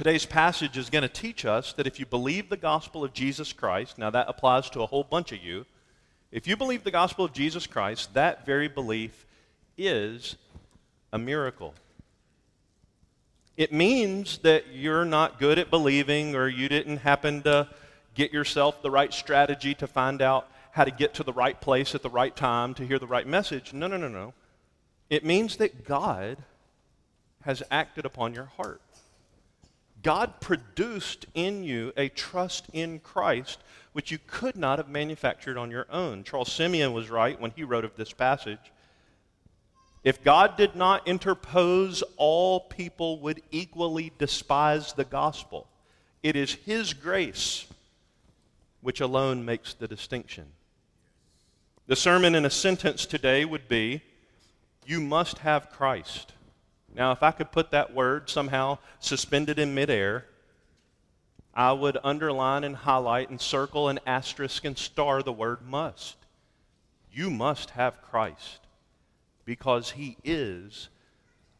Today's passage is going to teach us that if you believe the gospel of Jesus Christ, now that applies to a whole bunch of you, if you believe the gospel of Jesus Christ, that very belief is a miracle. It means that you're not good at believing or you didn't happen to get yourself the right strategy to find out how to get to the right place at the right time to hear the right message. No, no, no, no. It means that God has acted upon your heart. God produced in you a trust in Christ which you could not have manufactured on your own. Charles Simeon was right when he wrote of this passage. If God did not interpose, all people would equally despise the gospel. It is His grace which alone makes the distinction. The sermon in a sentence today would be You must have Christ. Now, if I could put that word somehow suspended in midair, I would underline and highlight and circle and asterisk and star the word must. You must have Christ because he is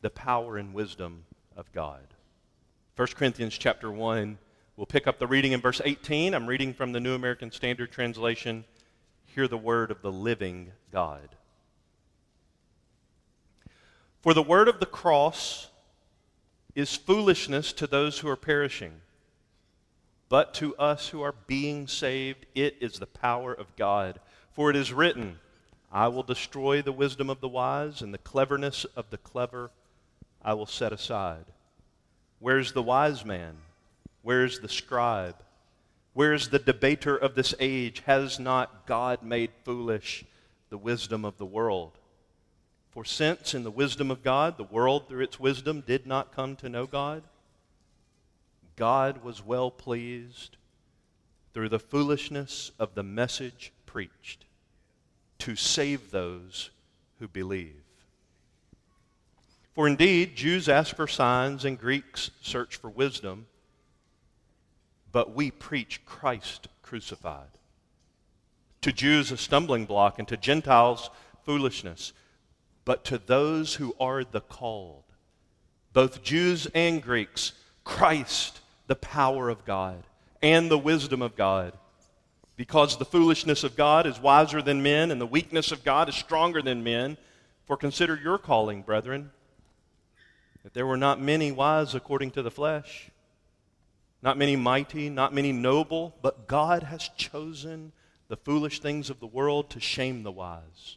the power and wisdom of God. 1 Corinthians chapter 1, we'll pick up the reading in verse 18. I'm reading from the New American Standard Translation. Hear the word of the living God. For the word of the cross is foolishness to those who are perishing, but to us who are being saved, it is the power of God. For it is written, I will destroy the wisdom of the wise, and the cleverness of the clever I will set aside. Where's the wise man? Where's the scribe? Where's the debater of this age? Has not God made foolish the wisdom of the world? For since in the wisdom of God, the world through its wisdom did not come to know God, God was well pleased through the foolishness of the message preached to save those who believe. For indeed, Jews ask for signs and Greeks search for wisdom, but we preach Christ crucified. To Jews, a stumbling block, and to Gentiles, foolishness but to those who are the called, both Jews and Greeks, Christ, the power of God and the wisdom of God. Because the foolishness of God is wiser than men, and the weakness of God is stronger than men. For consider your calling, brethren, that there were not many wise according to the flesh, not many mighty, not many noble, but God has chosen the foolish things of the world to shame the wise.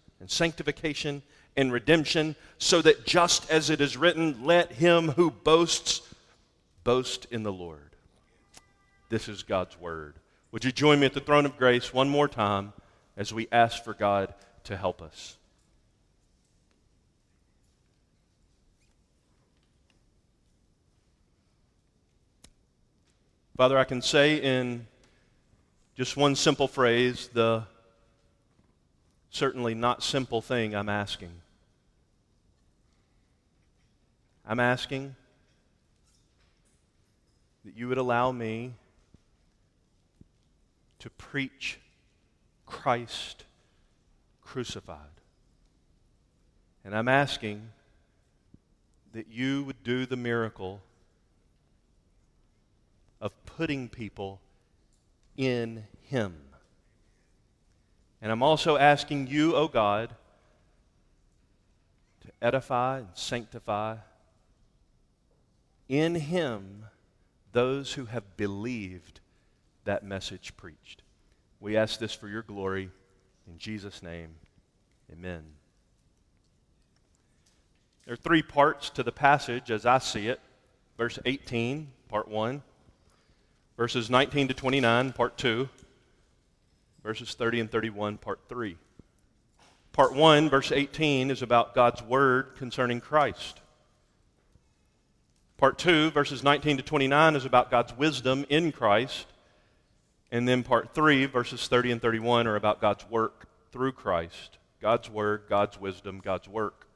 and sanctification and redemption, so that just as it is written, let him who boasts boast in the Lord. This is God's word. Would you join me at the throne of grace one more time as we ask for God to help us? Father, I can say in just one simple phrase the certainly not simple thing I'm asking. I'm asking that you would allow me to preach Christ crucified. And I'm asking that you would do the miracle of putting people in Him. And I'm also asking you, O oh God, to edify and sanctify in him those who have believed that message preached. We ask this for your glory. In Jesus' name, amen. There are three parts to the passage as I see it. Verse 18, part 1. Verses 19 to 29, part 2. Verses 30 and 31, part 3. Part 1, verse 18, is about God's word concerning Christ. Part 2, verses 19 to 29, is about God's wisdom in Christ. And then part 3, verses 30 and 31, are about God's work through Christ. God's word, God's wisdom, God's work.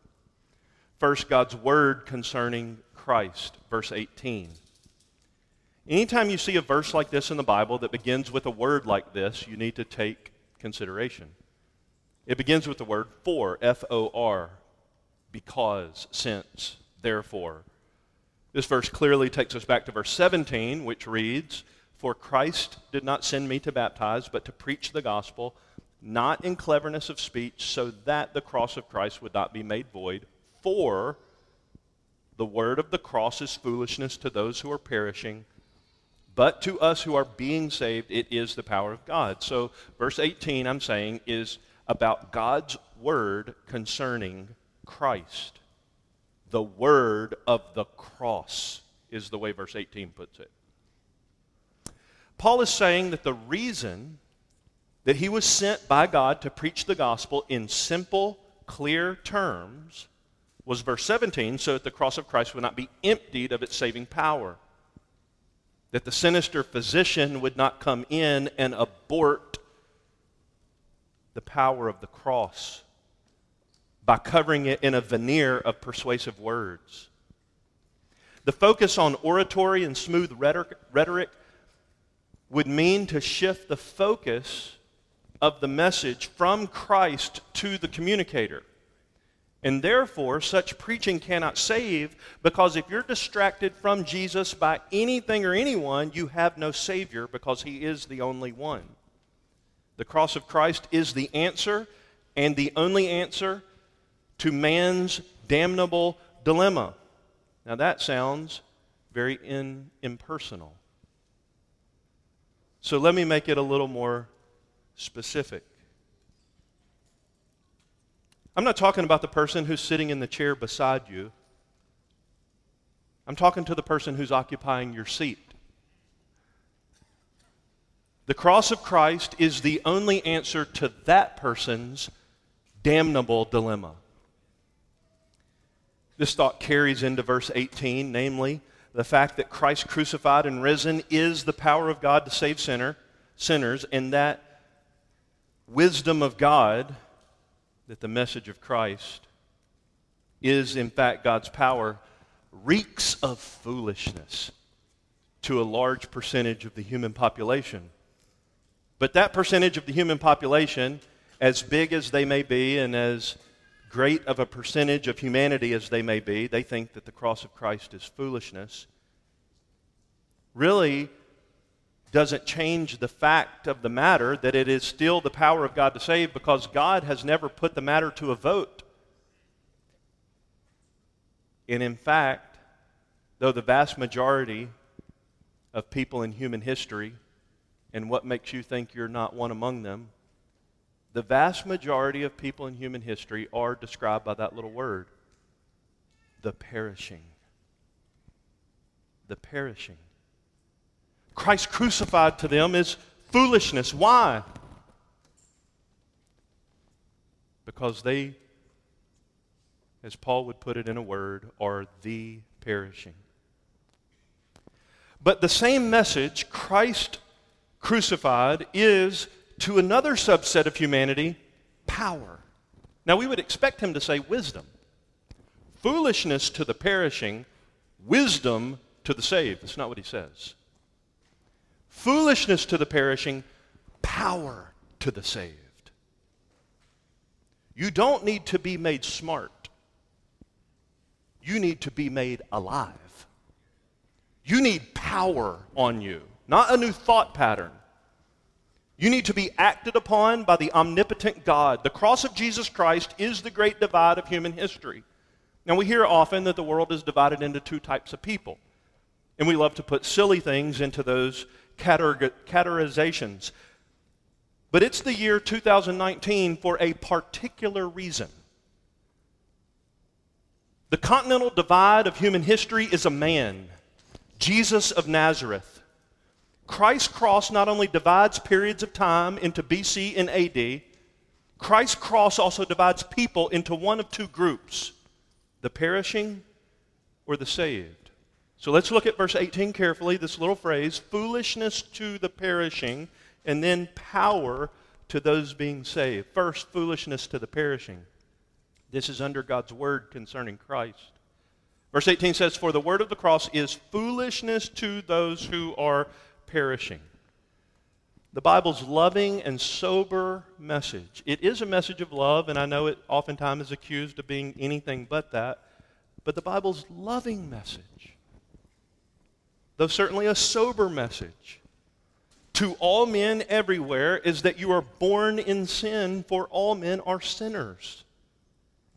First, God's word concerning Christ, verse 18. Anytime you see a verse like this in the Bible that begins with a word like this, you need to take consideration. It begins with the word for, F O R, because, since, therefore. This verse clearly takes us back to verse 17, which reads, For Christ did not send me to baptize, but to preach the gospel, not in cleverness of speech, so that the cross of Christ would not be made void. For the word of the cross is foolishness to those who are perishing but to us who are being saved, it is the power of God. So, verse 18, I'm saying, is about God's word concerning Christ. The word of the cross is the way verse 18 puts it. Paul is saying that the reason that he was sent by God to preach the gospel in simple, clear terms was verse 17, so that the cross of Christ would not be emptied of its saving power that the sinister physician would not come in and abort the power of the cross by covering it in a veneer of persuasive words. The focus on oratory and smooth rhetoric would mean to shift the focus of the message from Christ to the communicator. And therefore, such preaching cannot save because if you're distracted from Jesus by anything or anyone, you have no Savior because He is the only one. The cross of Christ is the answer and the only answer to man's damnable dilemma. Now, that sounds very in, impersonal. So, let me make it a little more specific. I'm not talking about the person who's sitting in the chair beside you. I'm talking to the person who's occupying your seat. The cross of Christ is the only answer to that person's damnable dilemma. This thought carries into verse 18, namely, the fact that Christ crucified and risen is the power of God to save sinner, sinners, and that wisdom of God that the message of Christ is, in fact, God's power, reeks of foolishness to a large percentage of the human population. But that percentage of the human population, as big as they may be and as great of a percentage of humanity as they may be, they think that the cross of Christ is foolishness. Really, doesn't change the fact of the matter that it is still the power of God to save because God has never put the matter to a vote. And in fact, though the vast majority of people in human history, and what makes you think you're not one among them, the vast majority of people in human history are described by that little word the perishing. The perishing. Christ crucified to them is foolishness. Why? Because they, as Paul would put it in a word, are the perishing. But the same message, Christ crucified, is to another subset of humanity power. Now, we would expect him to say wisdom. Foolishness to the perishing, wisdom to the saved. That's not what he says foolishness to the perishing, power to the saved. You don't need to be made smart. You need to be made alive. You need power on you, not a new thought pattern. You need to be acted upon by the omnipotent God. The cross of Jesus Christ is the great divide of human history. Now, we hear often that the world is divided into two types of people. And we love to put silly things into those categorizations. But it's the year 2019 for a particular reason. The continental divide of human history is a man, Jesus of Nazareth. Christ's cross not only divides periods of time into BC and AD, Christ's cross also divides people into one of two groups the perishing or the saved. So let's look at verse 18 carefully, this little phrase foolishness to the perishing, and then power to those being saved. First, foolishness to the perishing. This is under God's word concerning Christ. Verse 18 says, For the word of the cross is foolishness to those who are perishing. The Bible's loving and sober message. It is a message of love, and I know it oftentimes is accused of being anything but that, but the Bible's loving message, though certainly a sober message, to all men everywhere is that you are born in sin, for all men are sinners.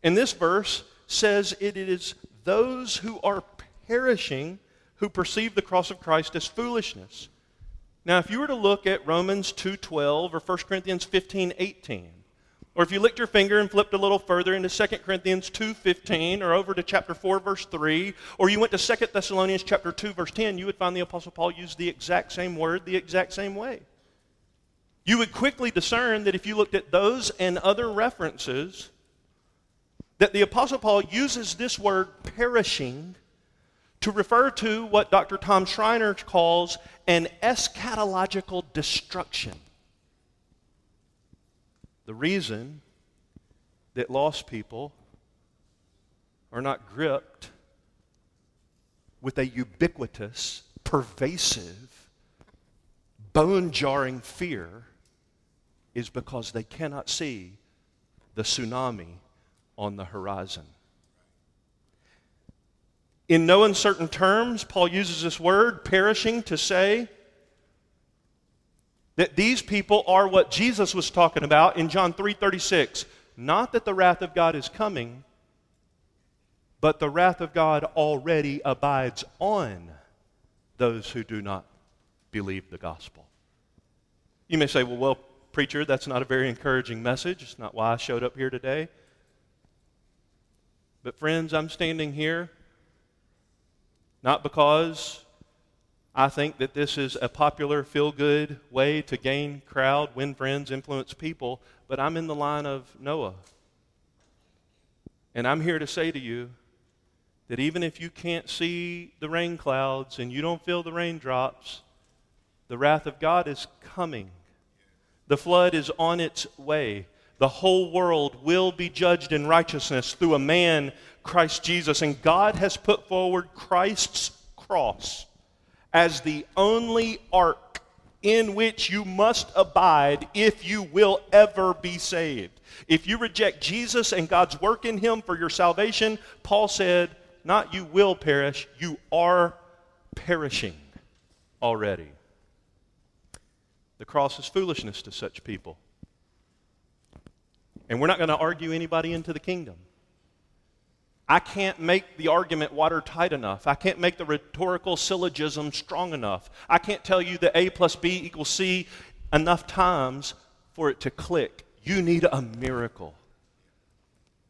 And this verse says it is those who are perishing who perceive the cross of Christ as foolishness. Now, if you were to look at Romans 2:12 or 1 Corinthians 15:18, or if you licked your finger and flipped a little further into 2 Corinthians 2:15 or over to chapter 4 verse 3, or you went to 2 Thessalonians chapter 2 verse 10, you would find the apostle Paul used the exact same word the exact same way. You would quickly discern that if you looked at those and other references that the apostle Paul uses this word perishing to refer to what Dr. Tom Schreiner calls an eschatological destruction. The reason that lost people are not gripped with a ubiquitous, pervasive, bone jarring fear is because they cannot see the tsunami on the horizon. In no uncertain terms, Paul uses this word, perishing, to say that these people are what Jesus was talking about in John 3:36. Not that the wrath of God is coming, but the wrath of God already abides on those who do not believe the gospel. You may say, well, well, preacher, that's not a very encouraging message. It's not why I showed up here today. But, friends, I'm standing here not because I think that this is a popular, feel good way to gain crowd, win friends, influence people, but I'm in the line of Noah. And I'm here to say to you that even if you can't see the rain clouds and you don't feel the raindrops, the wrath of God is coming. The flood is on its way. The whole world will be judged in righteousness through a man Christ Jesus. And God has put forward Christ's cross as the only ark in which you must abide if you will ever be saved. If you reject Jesus and God's work in him for your salvation, Paul said, not you will perish, you are perishing already. The cross is foolishness to such people. And we're not going to argue anybody into the kingdom. I can't make the argument watertight enough. I can't make the rhetorical syllogism strong enough. I can't tell you that A plus B equals C enough times for it to click. You need a miracle.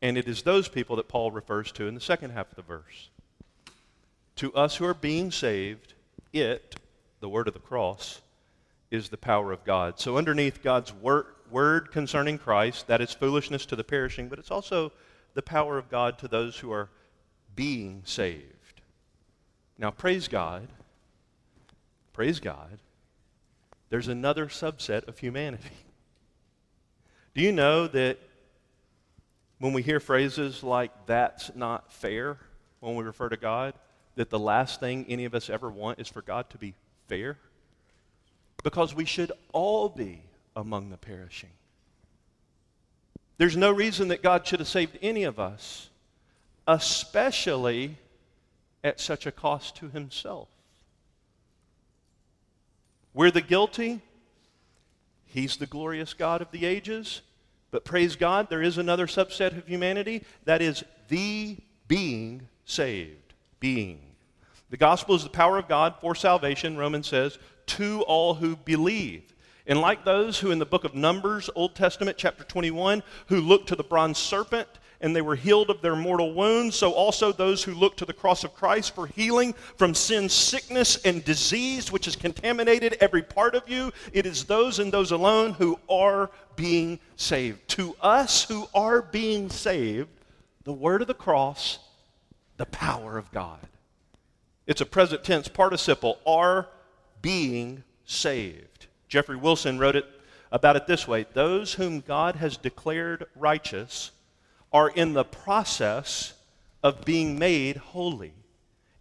And it is those people that Paul refers to in the second half of the verse. To us who are being saved, it, the word of the cross, is the power of God. So, underneath God's word, word concerning Christ, that is foolishness to the perishing, but it's also the power of God to those who are being saved. Now, praise God. Praise God. There's another subset of humanity. Do you know that when we hear phrases like, that's not fair, when we refer to God, that the last thing any of us ever want is for God to be fair? Because we should all be among the perishing. There's no reason that God should have saved any of us, especially at such a cost to himself. We're the guilty. He's the glorious God of the ages. But praise God, there is another subset of humanity that is the being saved. Being. The gospel is the power of God for salvation, Romans says, to all who believe. And like those who in the book of Numbers, Old Testament, chapter 21, who looked to the bronze serpent and they were healed of their mortal wounds, so also those who look to the cross of Christ for healing from sin, sickness, and disease, which has contaminated every part of you. It is those and those alone who are being saved. To us who are being saved, the word of the cross, the power of God. It's a present tense participle, are being saved. Jeffrey Wilson wrote it about it this way Those whom God has declared righteous are in the process of being made holy.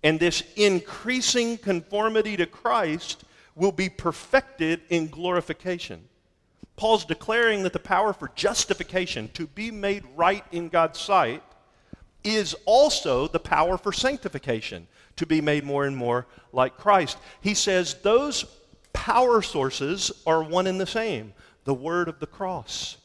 And this increasing conformity to Christ will be perfected in glorification. Paul's declaring that the power for justification, to be made right in God's sight, is also the power for sanctification, to be made more and more like Christ. He says those power sources are one and the same the word of the cross.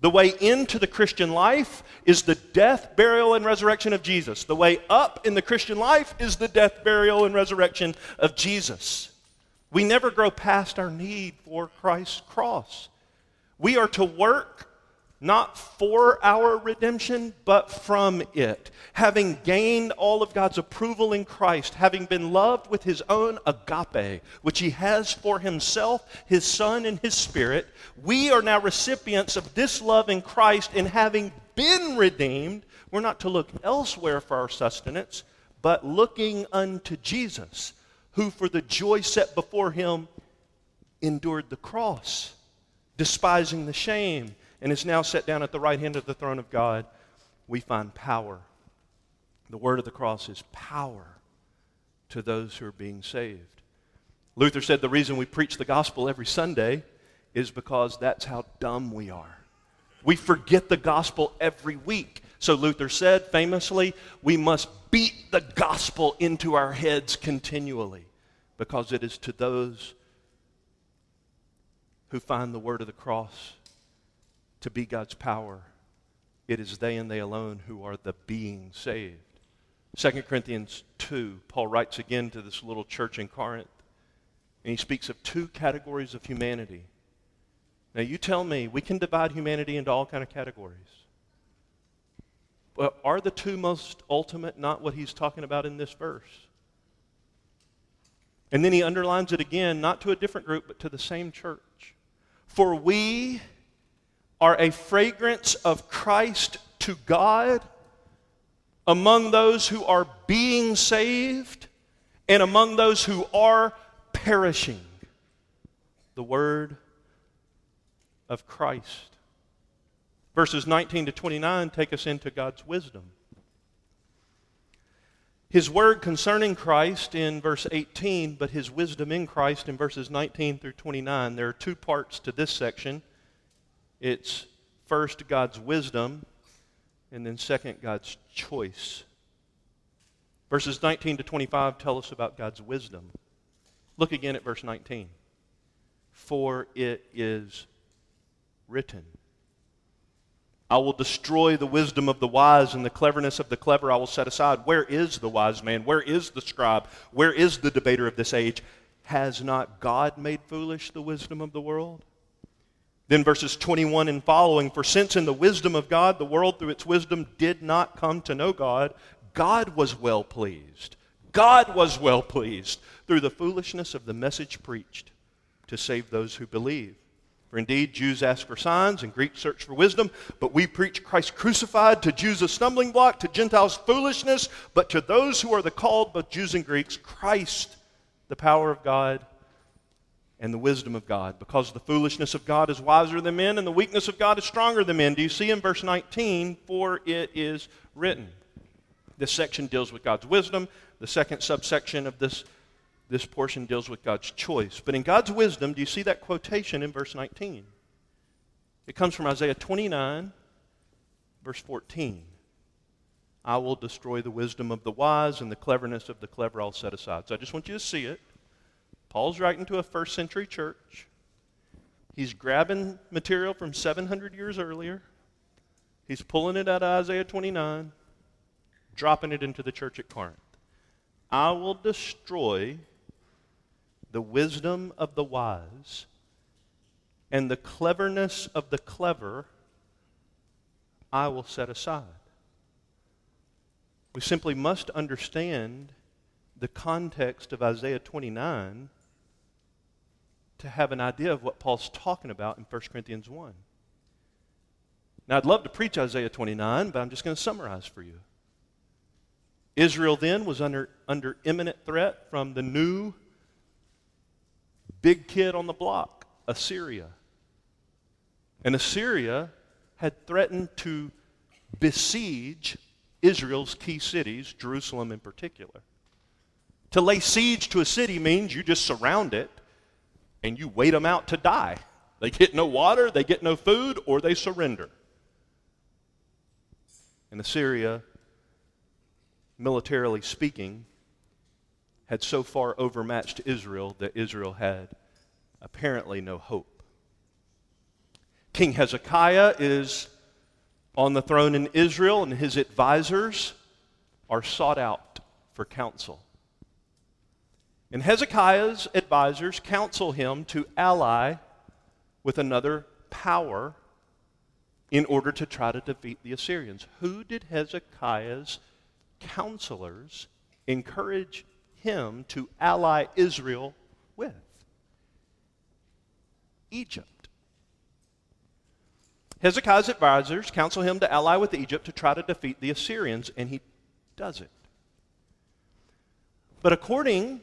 The way into the Christian life is the death, burial, and resurrection of Jesus. The way up in the Christian life is the death, burial, and resurrection of Jesus. We never grow past our need for Christ's cross. We are to work not for our redemption, but from it. Having gained all of God's approval in Christ, having been loved with his own agape, which he has for himself, his Son, and his Spirit, we are now recipients of this love in Christ, and having been redeemed, we're not to look elsewhere for our sustenance, but looking unto Jesus, who for the joy set before him endured the cross despising the shame, and is now set down at the right hand of the throne of God, we find power. The word of the cross is power to those who are being saved. Luther said the reason we preach the gospel every Sunday is because that's how dumb we are. We forget the gospel every week. So Luther said famously, we must beat the gospel into our heads continually because it is to those who find the word of the cross to be God's power. It is they and they alone who are the being saved. 2 Corinthians 2, Paul writes again to this little church in Corinth, and he speaks of two categories of humanity. Now, you tell me, we can divide humanity into all kind of categories. But are the two most ultimate not what he's talking about in this verse? And then he underlines it again, not to a different group, but to the same church. For we are a fragrance of Christ to God among those who are being saved and among those who are perishing. The word of Christ. Verses 19 to 29 take us into God's wisdom. His word concerning Christ in verse 18, but his wisdom in Christ in verses 19 through 29. There are two parts to this section. It's first God's wisdom, and then second God's choice. Verses 19 to 25 tell us about God's wisdom. Look again at verse 19. For it is written. I will destroy the wisdom of the wise and the cleverness of the clever I will set aside. Where is the wise man? Where is the scribe? Where is the debater of this age? Has not God made foolish the wisdom of the world? Then verses 21 and following For since in the wisdom of God the world through its wisdom did not come to know God, God was well pleased. God was well pleased through the foolishness of the message preached to save those who believe. For indeed, Jews ask for signs and Greeks search for wisdom, but we preach Christ crucified, to Jews a stumbling block, to Gentiles foolishness, but to those who are the called, both Jews and Greeks, Christ, the power of God and the wisdom of God. Because the foolishness of God is wiser than men, and the weakness of God is stronger than men. Do you see in verse 19? For it is written. This section deals with God's wisdom. The second subsection of this this portion deals with God's choice. But in God's wisdom, do you see that quotation in verse 19? It comes from Isaiah 29, verse 14. I will destroy the wisdom of the wise and the cleverness of the clever I'll set aside. So I just want you to see it. Paul's writing to a first century church. He's grabbing material from 700 years earlier. He's pulling it out of Isaiah 29, dropping it into the church at Corinth. I will destroy the wisdom of the wise and the cleverness of the clever I will set aside. We simply must understand the context of Isaiah 29 to have an idea of what Paul's talking about in 1 Corinthians 1. Now, I'd love to preach Isaiah 29, but I'm just going to summarize for you. Israel then was under, under imminent threat from the new big kid on the block, Assyria. And Assyria had threatened to besiege Israel's key cities, Jerusalem in particular. To lay siege to a city means you just surround it and you wait them out to die. They get no water, they get no food, or they surrender. And Assyria, militarily speaking, had so far overmatched Israel that Israel had apparently no hope. King Hezekiah is on the throne in Israel, and his advisors are sought out for counsel. And Hezekiah's advisors counsel him to ally with another power in order to try to defeat the Assyrians. Who did Hezekiah's counselors encourage him to ally Israel with? Egypt. Hezekiah's advisors counsel him to ally with Egypt to try to defeat the Assyrians, and he does it. But according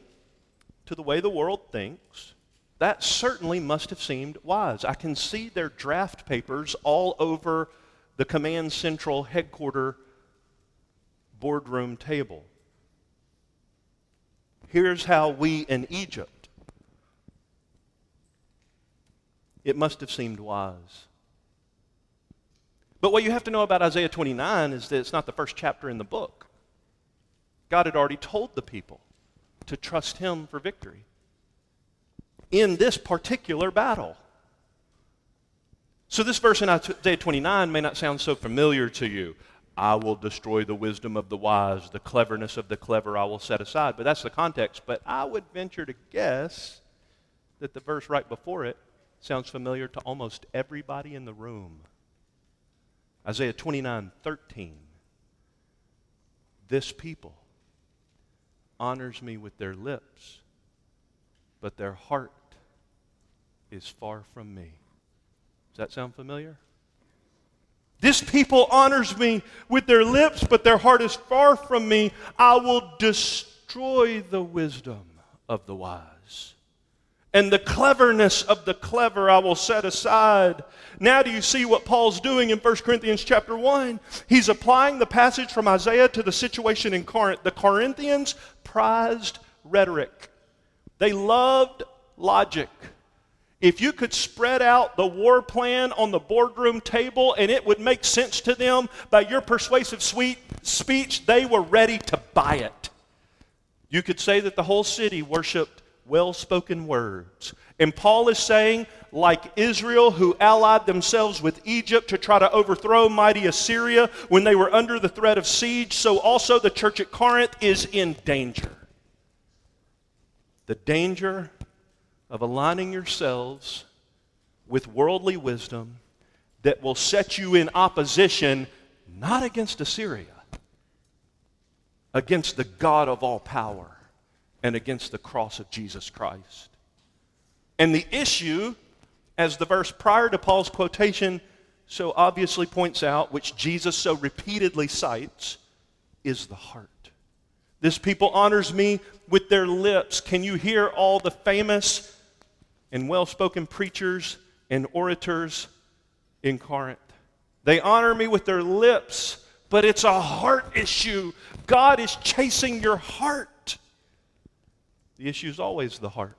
to the way the world thinks, that certainly must have seemed wise. I can see their draft papers all over the Command Central headquarter boardroom table. Here's how we in Egypt. It must have seemed wise. But what you have to know about Isaiah 29 is that it's not the first chapter in the book. God had already told the people to trust Him for victory in this particular battle. So, this verse in Isaiah 29 may not sound so familiar to you. I will destroy the wisdom of the wise, the cleverness of the clever I will set aside. But that's the context. But I would venture to guess that the verse right before it sounds familiar to almost everybody in the room. Isaiah 29 13. This people honors me with their lips, but their heart is far from me. Does that sound familiar? This people honors me with their lips, but their heart is far from me. I will destroy the wisdom of the wise. And the cleverness of the clever I will set aside. Now do you see what Paul's doing in 1 Corinthians chapter 1? He's applying the passage from Isaiah to the situation in Corinth. The Corinthians prized rhetoric. They loved logic. If you could spread out the war plan on the boardroom table and it would make sense to them by your persuasive sweet speech, they were ready to buy it. You could say that the whole city worshiped well spoken words. And Paul is saying, like Israel, who allied themselves with Egypt to try to overthrow mighty Assyria when they were under the threat of siege, so also the church at Corinth is in danger. The danger of aligning yourselves with worldly wisdom that will set you in opposition not against Assyria, against the God of all power, and against the cross of Jesus Christ. And the issue, as the verse prior to Paul's quotation so obviously points out, which Jesus so repeatedly cites, is the heart. This people honors me with their lips. Can you hear all the famous and well spoken preachers and orators in Corinth. They honor me with their lips, but it's a heart issue. God is chasing your heart. The issue is always the heart.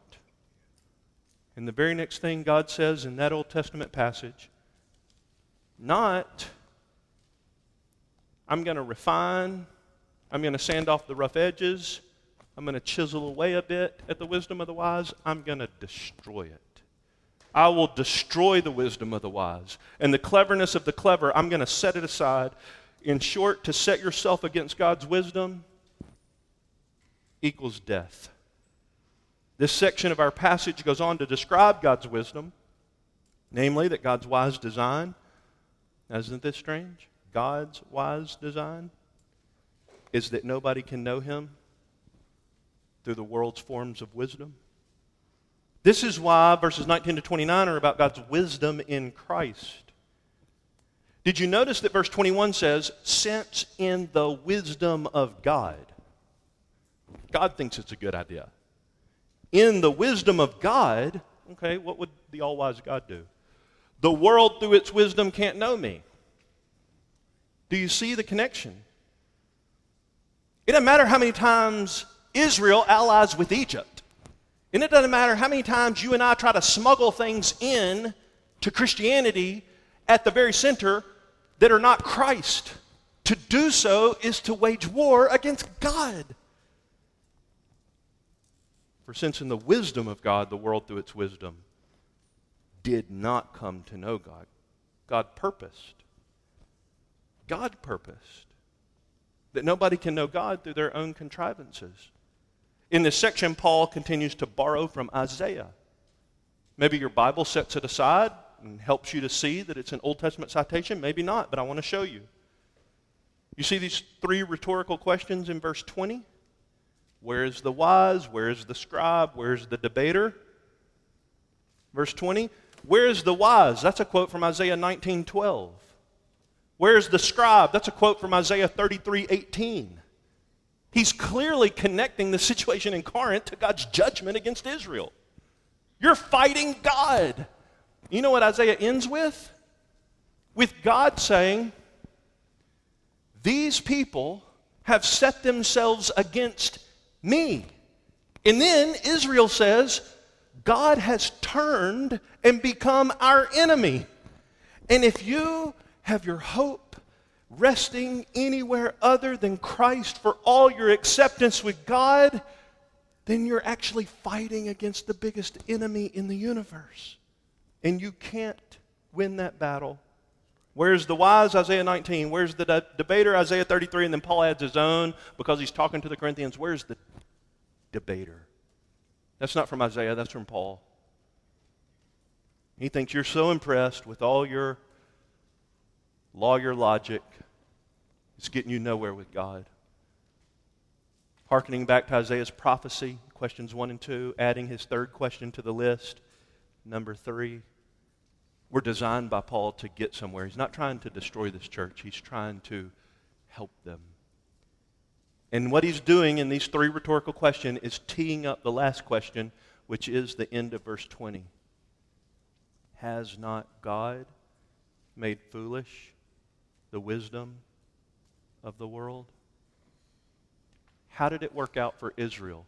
And the very next thing God says in that Old Testament passage, not, I'm going to refine, I'm going to sand off the rough edges, I'm going to chisel away a bit at the wisdom of the wise. I'm going to destroy it. I will destroy the wisdom of the wise. And the cleverness of the clever, I'm going to set it aside. In short, to set yourself against God's wisdom equals death. This section of our passage goes on to describe God's wisdom, namely that God's wise design, isn't this strange? God's wise design is that nobody can know him through the world's forms of wisdom. This is why verses 19 to 29 are about God's wisdom in Christ. Did you notice that verse 21 says, since in the wisdom of God? God thinks it's a good idea. In the wisdom of God, okay, what would the all wise God do? The world through its wisdom can't know me. Do you see the connection? It doesn't matter how many times Israel allies with Egypt. And it doesn't matter how many times you and I try to smuggle things in to Christianity at the very center that are not Christ. To do so is to wage war against God. For since in the wisdom of God, the world through its wisdom did not come to know God, God purposed. God purposed that nobody can know God through their own contrivances. In this section, Paul continues to borrow from Isaiah. Maybe your Bible sets it aside and helps you to see that it's an Old Testament citation. Maybe not, but I want to show you. You see these three rhetorical questions in verse 20? Where is the wise? Where is the scribe? Where is the debater? Verse 20, where is the wise? That's a quote from Isaiah 19:12. Where is the scribe? That's a quote from Isaiah 33:18. He's clearly connecting the situation in Corinth to God's judgment against Israel. You're fighting God. You know what Isaiah ends with? With God saying, These people have set themselves against me. And then Israel says, God has turned and become our enemy. And if you have your hope resting anywhere other than Christ for all your acceptance with God, then you're actually fighting against the biggest enemy in the universe. And you can't win that battle. Where's the wise? Isaiah 19. Where's the de- debater? Isaiah 33. And then Paul adds his own because he's talking to the Corinthians. Where's the debater? That's not from Isaiah, that's from Paul. He thinks you're so impressed with all your lawyer logic, it's getting you nowhere with God. Harkening back to Isaiah's prophecy, questions one and two, adding his third question to the list, number three. We're designed by Paul to get somewhere. He's not trying to destroy this church, he's trying to help them. And what he's doing in these three rhetorical questions is teeing up the last question, which is the end of verse 20. Has not God made foolish the wisdom of the world? How did it work out for Israel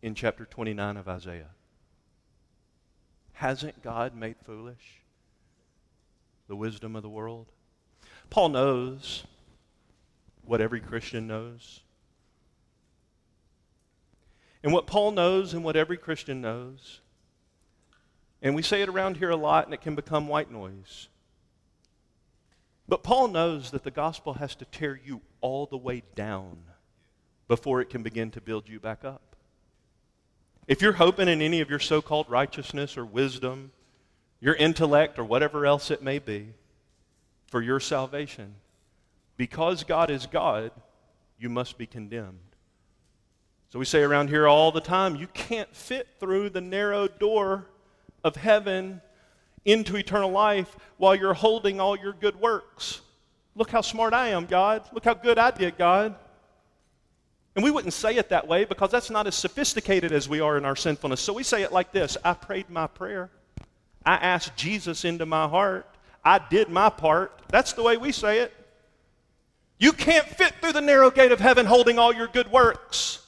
in chapter 29 of Isaiah? Hasn't God made foolish the wisdom of the world? Paul knows what every Christian knows. And what Paul knows and what every Christian knows, and we say it around here a lot and it can become white noise. But Paul knows that the gospel has to tear you all the way down before it can begin to build you back up. If you're hoping in any of your so called righteousness or wisdom, your intellect or whatever else it may be for your salvation, because God is God, you must be condemned. So we say around here all the time you can't fit through the narrow door of heaven into eternal life while you're holding all your good works. Look how smart I am, God. Look how good I did, God. And we wouldn't say it that way because that's not as sophisticated as we are in our sinfulness. So we say it like this I prayed my prayer. I asked Jesus into my heart. I did my part. That's the way we say it. You can't fit through the narrow gate of heaven holding all your good works.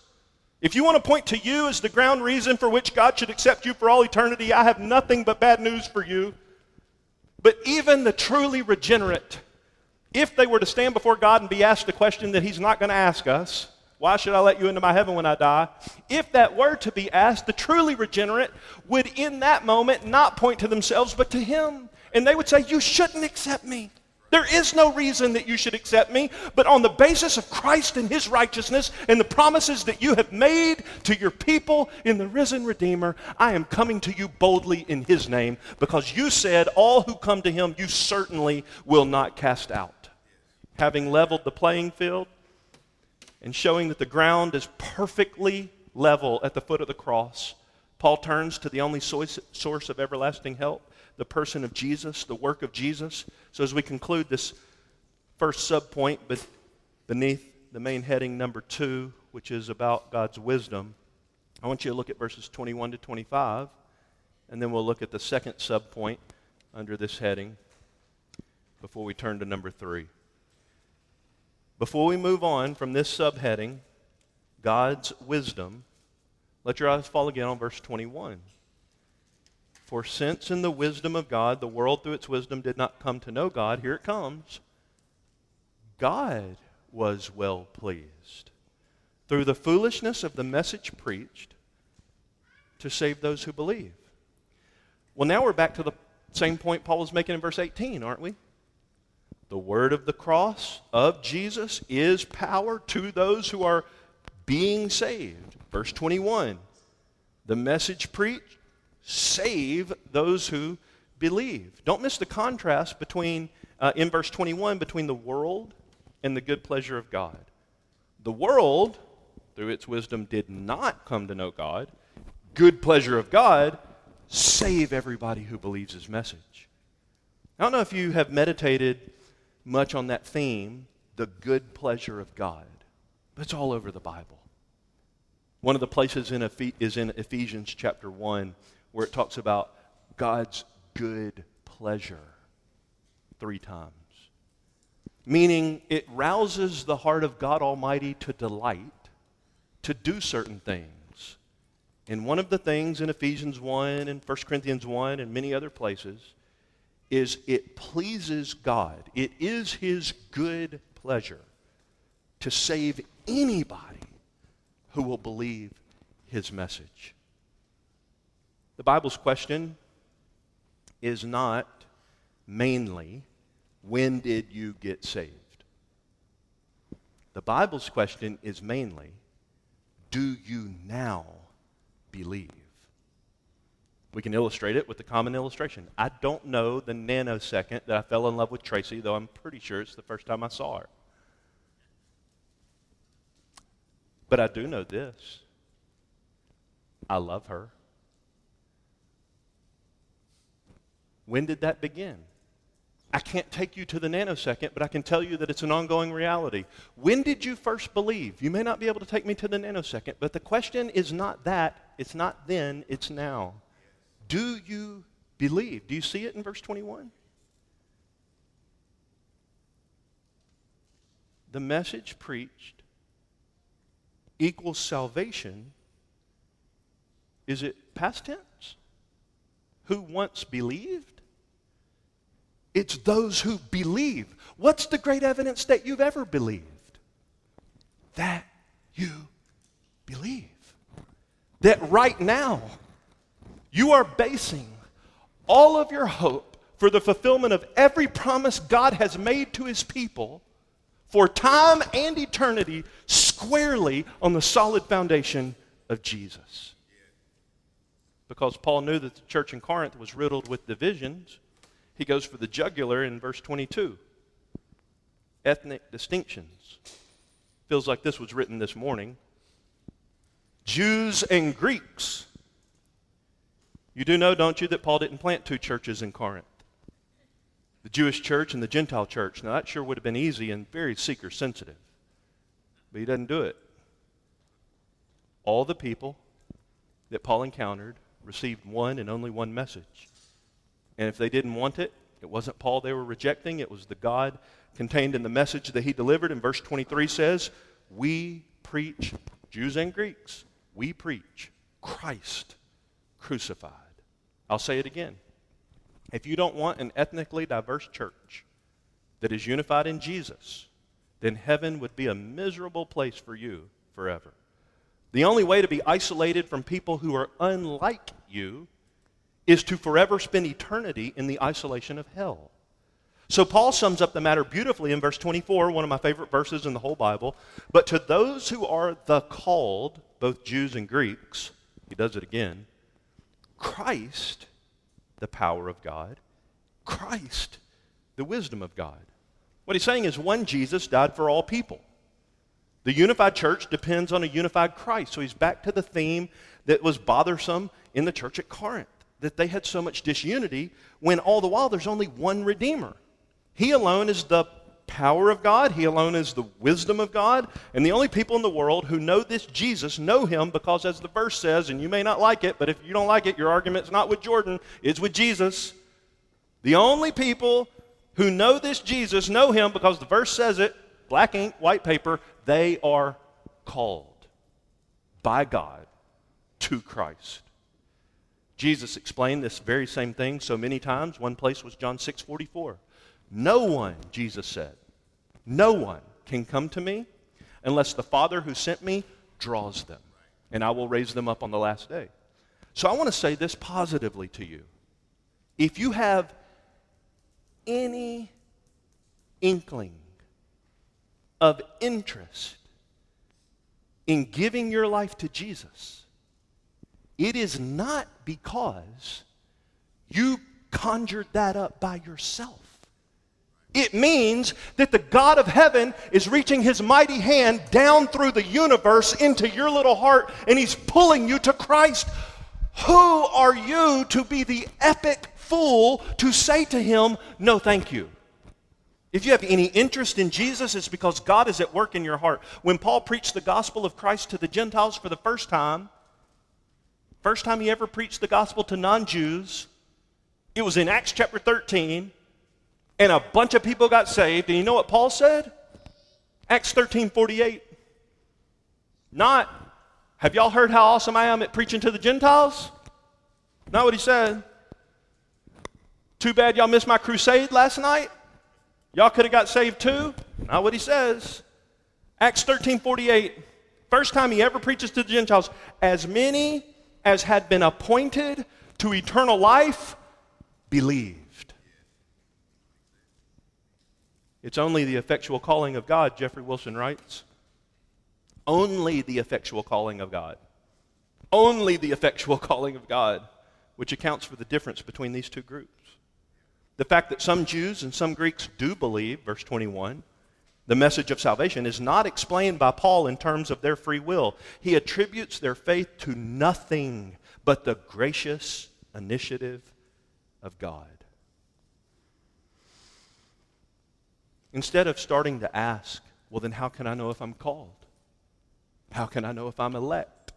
If you want to point to you as the ground reason for which God should accept you for all eternity, I have nothing but bad news for you. But even the truly regenerate, if they were to stand before God and be asked a question that He's not going to ask us, why should I let you into my heaven when I die? If that were to be asked, the truly regenerate would in that moment not point to themselves but to Him. And they would say, You shouldn't accept me. There is no reason that you should accept me, but on the basis of Christ and his righteousness and the promises that you have made to your people in the risen Redeemer, I am coming to you boldly in his name because you said, All who come to him, you certainly will not cast out. Having leveled the playing field and showing that the ground is perfectly level at the foot of the cross, Paul turns to the only source, of everlasting help, the person of Jesus, the work of Jesus. So as we conclude this first subpoint but beneath the main heading number two, which is about God's wisdom, I want you to look at verses 21 to 25, and then we'll look at the second subpoint under this heading before we turn to number three. Before we move on from this subheading, God's wisdom, let your eyes fall again on verse 21. For since in the wisdom of God, the world through its wisdom did not come to know God, here it comes. God was well pleased through the foolishness of the message preached to save those who believe. Well, now we're back to the same point Paul was making in verse 18, aren't we? The word of the cross of Jesus is power to those who are being saved. Verse 21 The message preached, save those who believe. Don't miss the contrast between, uh, in verse 21, between the world and the good pleasure of God. The world, through its wisdom, did not come to know God. Good pleasure of God, save everybody who believes his message. I don't know if you have meditated much on that theme, the good pleasure of God, it's all over the Bible. One of the places in is in Ephesians chapter 1 where it talks about God's good pleasure three times meaning it rouses the heart of God Almighty to delight, to do certain things. And one of the things in Ephesians 1 and 1 Corinthians 1 and many other places is it pleases God. It is His good pleasure to save anybody who will believe His message. The Bible's question is not mainly when did you get saved? The Bible's question is mainly, do you now believe? We can illustrate it with the common illustration. I don't know the nanosecond that I fell in love with Tracy, though I'm pretty sure it's the first time I saw her. But I do know this I love her. When did that begin? I can't take you to the nanosecond, but I can tell you that it's an ongoing reality. When did you first believe? You may not be able to take me to the nanosecond, but the question is not that. It's not then, it's now. Do you believe? Do you see it in verse 21? The message preached equals salvation. Is it past tense? Who once believed? It's those who believe. What's the great evidence that you've ever believed? That you believe. That right now, you are basing all of your hope for the fulfillment of every promise God has made to his people for time and eternity squarely on the solid foundation of Jesus. Because Paul knew that the church in Corinth was riddled with divisions he goes for the jugular in verse 22. Ethnic distinctions. Feels like this was written this morning. Jews and Greeks. You do know, don't you, that Paul didn't plant two churches in Corinth? The Jewish church and the Gentile church. Now, that sure would have been easy and very seeker sensitive. But he doesn't do it. All the people that Paul encountered received one and only one message and if they didn't want it, it wasn't Paul they were rejecting, it was the God contained in the message that he delivered. And verse 23 says, We preach, Jews and Greeks, we preach Christ crucified. I'll say it again. If you don't want an ethnically diverse church that is unified in Jesus, then heaven would be a miserable place for you forever. The only way to be isolated from people who are unlike you is to forever spend eternity in the isolation of hell. So Paul sums up the matter beautifully in verse 24, one of my favorite verses in the whole Bible. But to those who are the called, both Jews and Greeks, he does it again, Christ, the power of God, Christ, the wisdom of God. What he's saying is one Jesus died for all people. The unified church depends on a unified Christ. So he's back to the theme that was bothersome in the church at Corinth that they had so much disunity when all the while there's only one Redeemer. He alone is the power of God, He alone is the wisdom of God, and the only people in the world who know this Jesus know Him because, as the verse says, and you may not like it, but if you don't like it, your argument's not with Jordan, it's with Jesus. The only people who know this Jesus know Him because the verse says it, black ink, white paper, they are called by God to Christ. Jesus explained this very same thing so many times. One place was John 6 44. No one, Jesus said, no one can come to me unless the Father who sent me draws them, and I will raise them up on the last day. So I want to say this positively to you. If you have any inkling of interest in giving your life to Jesus, it is not because you conjured that up by yourself. It means that the God of heaven is reaching his mighty hand down through the universe into your little heart and he's pulling you to Christ. Who are you to be the epic fool to say to him, No, thank you? If you have any interest in Jesus, it's because God is at work in your heart. When Paul preached the gospel of Christ to the Gentiles for the first time, first time he ever preached the gospel to non Jews, it was in Acts chapter 13 and a bunch of people got saved. And you know what Paul said? Acts 13 48. Not, have y'all heard how awesome I am at preaching to the Gentiles? Not what he said. Too bad y'all missed my crusade last night. Y'all could have got saved too. Not what he says. Acts 13 48. First time he ever preaches to the Gentiles. As many as had been appointed to eternal life, believe. It's only the effectual calling of God, Geoffrey Wilson writes. Only the effectual calling of God. Only the effectual calling of God, which accounts for the difference between these two groups. The fact that some Jews and some Greeks do believe, verse 21, the message of salvation is not explained by Paul in terms of their free will. He attributes their faith to nothing but the gracious initiative of God. Instead of starting to ask, well, then how can I know if I'm called? How can I know if I'm elect?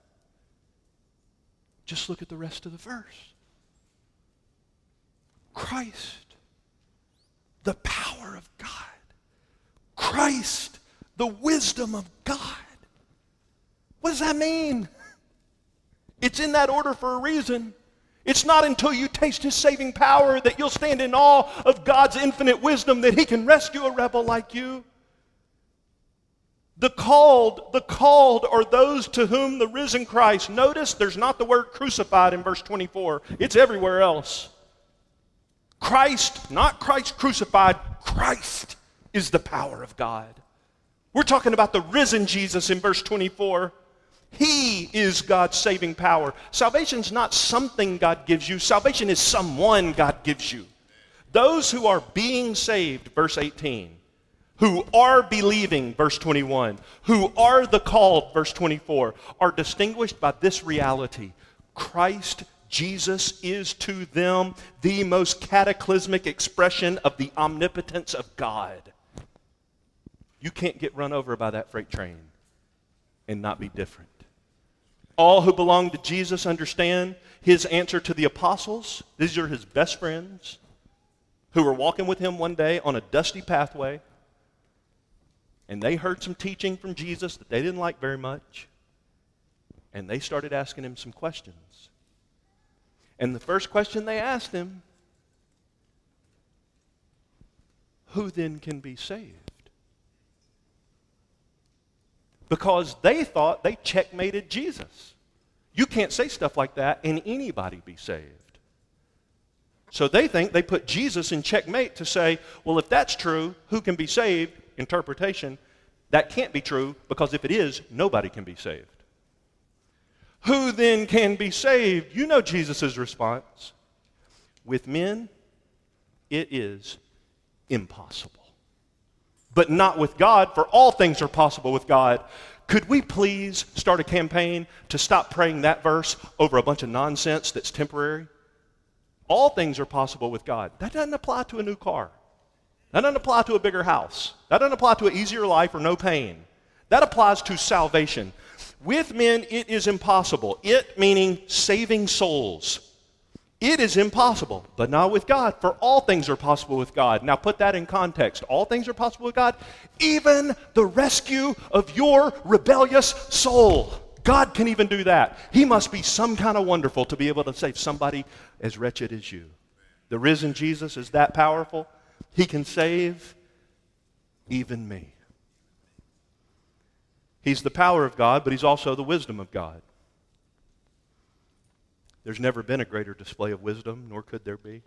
Just look at the rest of the verse. Christ, the power of God. Christ, the wisdom of God. What does that mean? It's in that order for a reason. It's not until you taste his saving power that you'll stand in awe of God's infinite wisdom that he can rescue a rebel like you. The called, the called are those to whom the risen Christ. Notice there's not the word crucified in verse 24. It's everywhere else. Christ, not Christ crucified, Christ is the power of God. We're talking about the risen Jesus in verse 24. He is God's saving power. Salvation is not something God gives you, salvation is someone God gives you. Those who are being saved, verse 18, who are believing, verse 21, who are the called, verse 24, are distinguished by this reality Christ Jesus is to them the most cataclysmic expression of the omnipotence of God. You can't get run over by that freight train and not be different. All who belong to Jesus understand his answer to the apostles. These are his best friends who were walking with him one day on a dusty pathway. And they heard some teaching from Jesus that they didn't like very much. And they started asking him some questions. And the first question they asked him who then can be saved? Because they thought they checkmated Jesus. You can't say stuff like that and anybody be saved. So they think they put Jesus in checkmate to say, well, if that's true, who can be saved? Interpretation. That can't be true because if it is, nobody can be saved. Who then can be saved? You know Jesus' response. With men, it is impossible but not with God, for all things are possible with God. Could we please start a campaign to stop praying that verse over a bunch of nonsense that's temporary? All things are possible with God. That doesn't apply to a new car. That doesn't apply to a bigger house. That doesn't apply to an easier life or no pain. That applies to salvation. With men, it is impossible. It meaning saving souls. It is impossible, but not with God, for all things are possible with God. Now put that in context. All things are possible with God, even the rescue of your rebellious soul. God can even do that. He must be some kind of wonderful to be able to save somebody as wretched as you. The risen Jesus is that powerful. He can save even me. He's the power of God, but he's also the wisdom of God. There's never been a greater display of wisdom, nor could there be.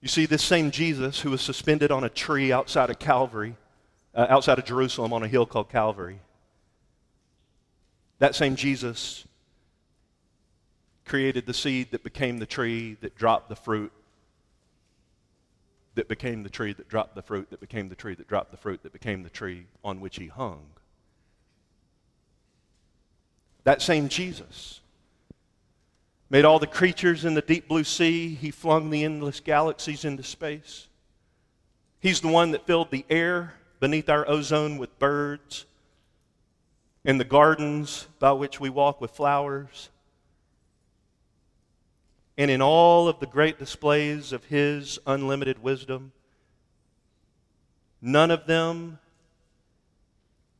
You see, this same Jesus who was suspended on a tree outside of Calvary, uh, outside of Jerusalem on a hill called Calvary, that same Jesus created the seed that became the tree that dropped the fruit, that became the tree that dropped the fruit, that became the tree that dropped the fruit, that became the tree on which he hung. That same Jesus made all the creatures in the deep blue sea. He flung the endless galaxies into space. He's the one that filled the air beneath our ozone with birds, and the gardens by which we walk with flowers. And in all of the great displays of His unlimited wisdom, none of them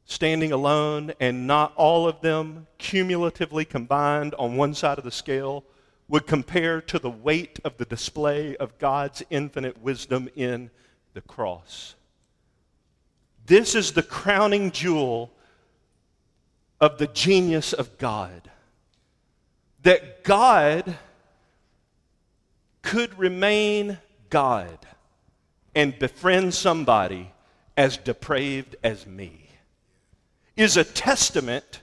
standing alone and not all of them cumulatively combined on one side of the scale would compare to the weight of the display of God's infinite wisdom in the cross. This is the crowning jewel of the genius of God. That God could remain God and befriend somebody as depraved as me is a testament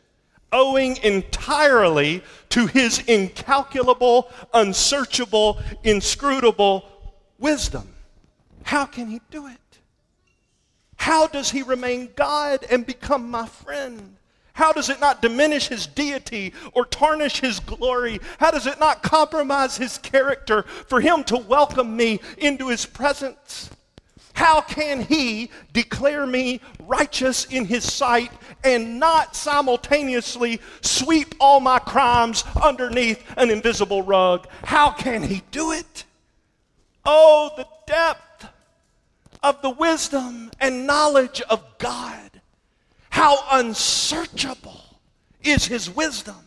owing entirely to his incalculable, unsearchable, inscrutable wisdom. How can he do it? How does he remain God and become my friend? How does it not diminish his deity or tarnish his glory? How does it not compromise his character for him to welcome me into his presence? How can he declare me righteous in his sight and not simultaneously sweep all my crimes underneath an invisible rug? How can he do it? Oh, the depth of the wisdom and knowledge of God. How unsearchable is his wisdom.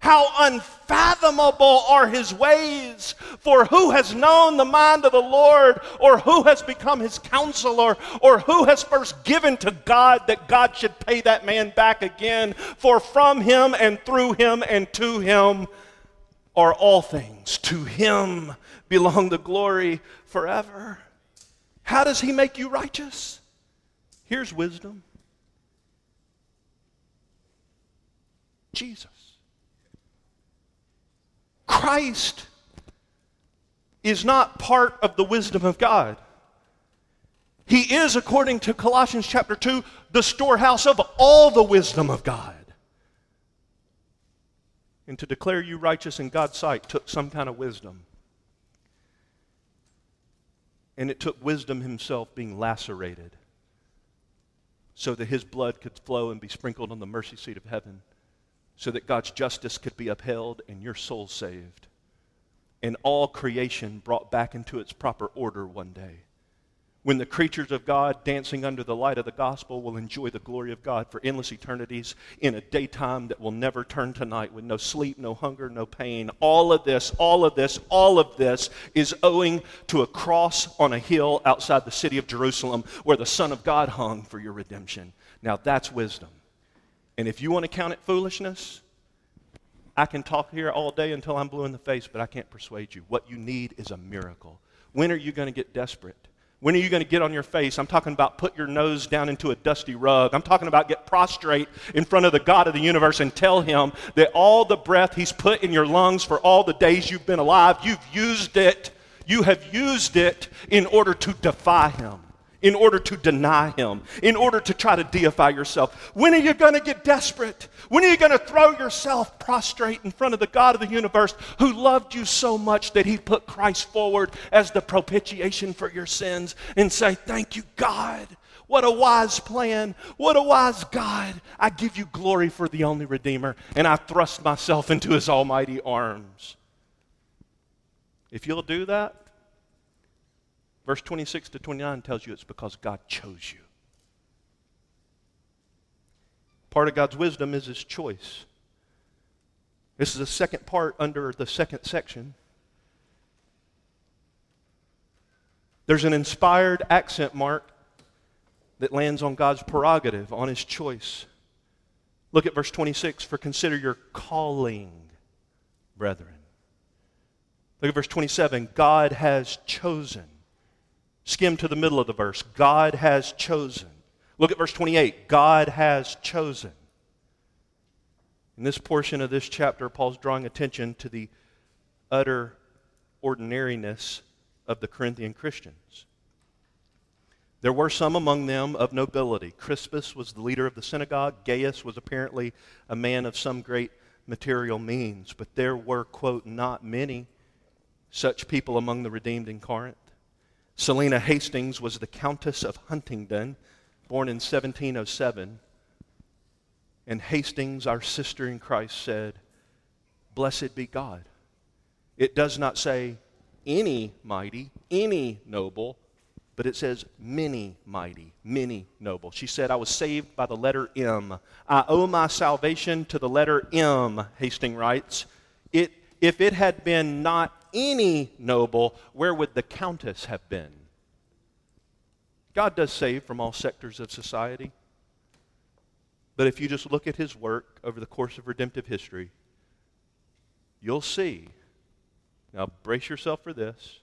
How unfathomable are his ways. For who has known the mind of the Lord, or who has become his counselor, or who has first given to God that God should pay that man back again? For from him and through him and to him are all things. To him belong the glory forever. How does he make you righteous? Here's wisdom Jesus. Christ is not part of the wisdom of God. He is, according to Colossians chapter 2, the storehouse of all the wisdom of God. And to declare you righteous in God's sight took some kind of wisdom. And it took wisdom himself being lacerated so that his blood could flow and be sprinkled on the mercy seat of heaven so that God's justice could be upheld and your soul saved. And all creation brought back into its proper order one day. When the creatures of God, dancing under the light of the gospel, will enjoy the glory of God for endless eternities in a daytime that will never turn to night with no sleep, no hunger, no pain. All of this, all of this, all of this is owing to a cross on a hill outside the city of Jerusalem where the Son of God hung for your redemption. Now that's wisdom. And if you want to count it foolishness, I can talk here all day until I'm blue in the face, but I can't persuade you. What you need is a miracle. When are you going to get desperate? When are you going to get on your face? I'm talking about put your nose down into a dusty rug. I'm talking about get prostrate in front of the God of the universe and tell him that all the breath he's put in your lungs for all the days you've been alive, you've used it. You have used it in order to defy him in order to deny him, in order to try to deify yourself? When are you going to get desperate? When are you going to throw yourself prostrate in front of the God of the universe who loved you so much that he put Christ forward as the propitiation for your sins and say, Thank you, God. What a wise plan. What a wise God. I give you glory for the only Redeemer, and I thrust myself into his almighty arms. If you'll do that, verse 26 to 29 tells you it's because God chose you. Part of God's wisdom is his choice. This is the second part under the second section. There's an inspired accent mark that lands on God's prerogative, on his choice. Look at verse 26 for consider your calling, brethren. Look at verse 27. God has chosen. Skim to the middle of the verse. God has chosen. Look at verse 28. God has chosen. In this portion of this chapter, Paul's drawing attention to the utter ordinariness of the Corinthian Christians. There were some among them of nobility. Crispus was the leader of the synagogue. Gaius was apparently a man of some great material means. But there were, quote, not many such people among the redeemed in Corinth. Selina Hastings was the Countess of Huntingdon, born in 1707. And Hastings, our sister in Christ, said, Blessed be God. It does not say any mighty, any noble, but it says many mighty, many noble. She said, I was saved by the letter M. I owe my salvation to the letter M, Hastings writes. It, if it had been not any noble, where would the countess have been? God does save from all sectors of society. But if you just look at his work over the course of redemptive history, you'll see. Now, brace yourself for this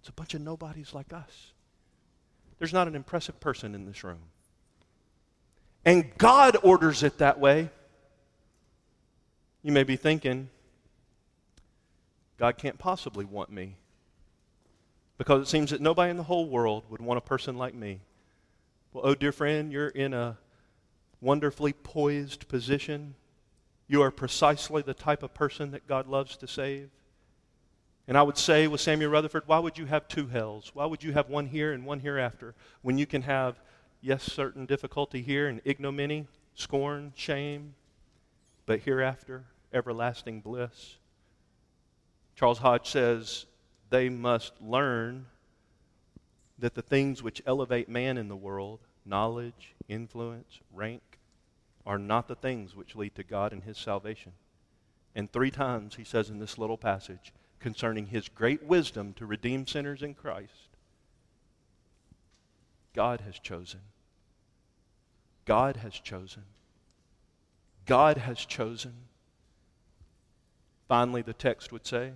it's a bunch of nobodies like us. There's not an impressive person in this room. And God orders it that way. You may be thinking, God can't possibly want me. Because it seems that nobody in the whole world would want a person like me. Well, oh, dear friend, you're in a wonderfully poised position. You are precisely the type of person that God loves to save. And I would say with Samuel Rutherford, why would you have two hells? Why would you have one here and one hereafter when you can have, yes, certain difficulty here and ignominy, scorn, shame, but hereafter, everlasting bliss? Charles Hodge says they must learn that the things which elevate man in the world, knowledge, influence, rank, are not the things which lead to God and his salvation. And three times he says in this little passage, concerning his great wisdom to redeem sinners in Christ. God has chosen. God has chosen. God has chosen. Finally, the text would say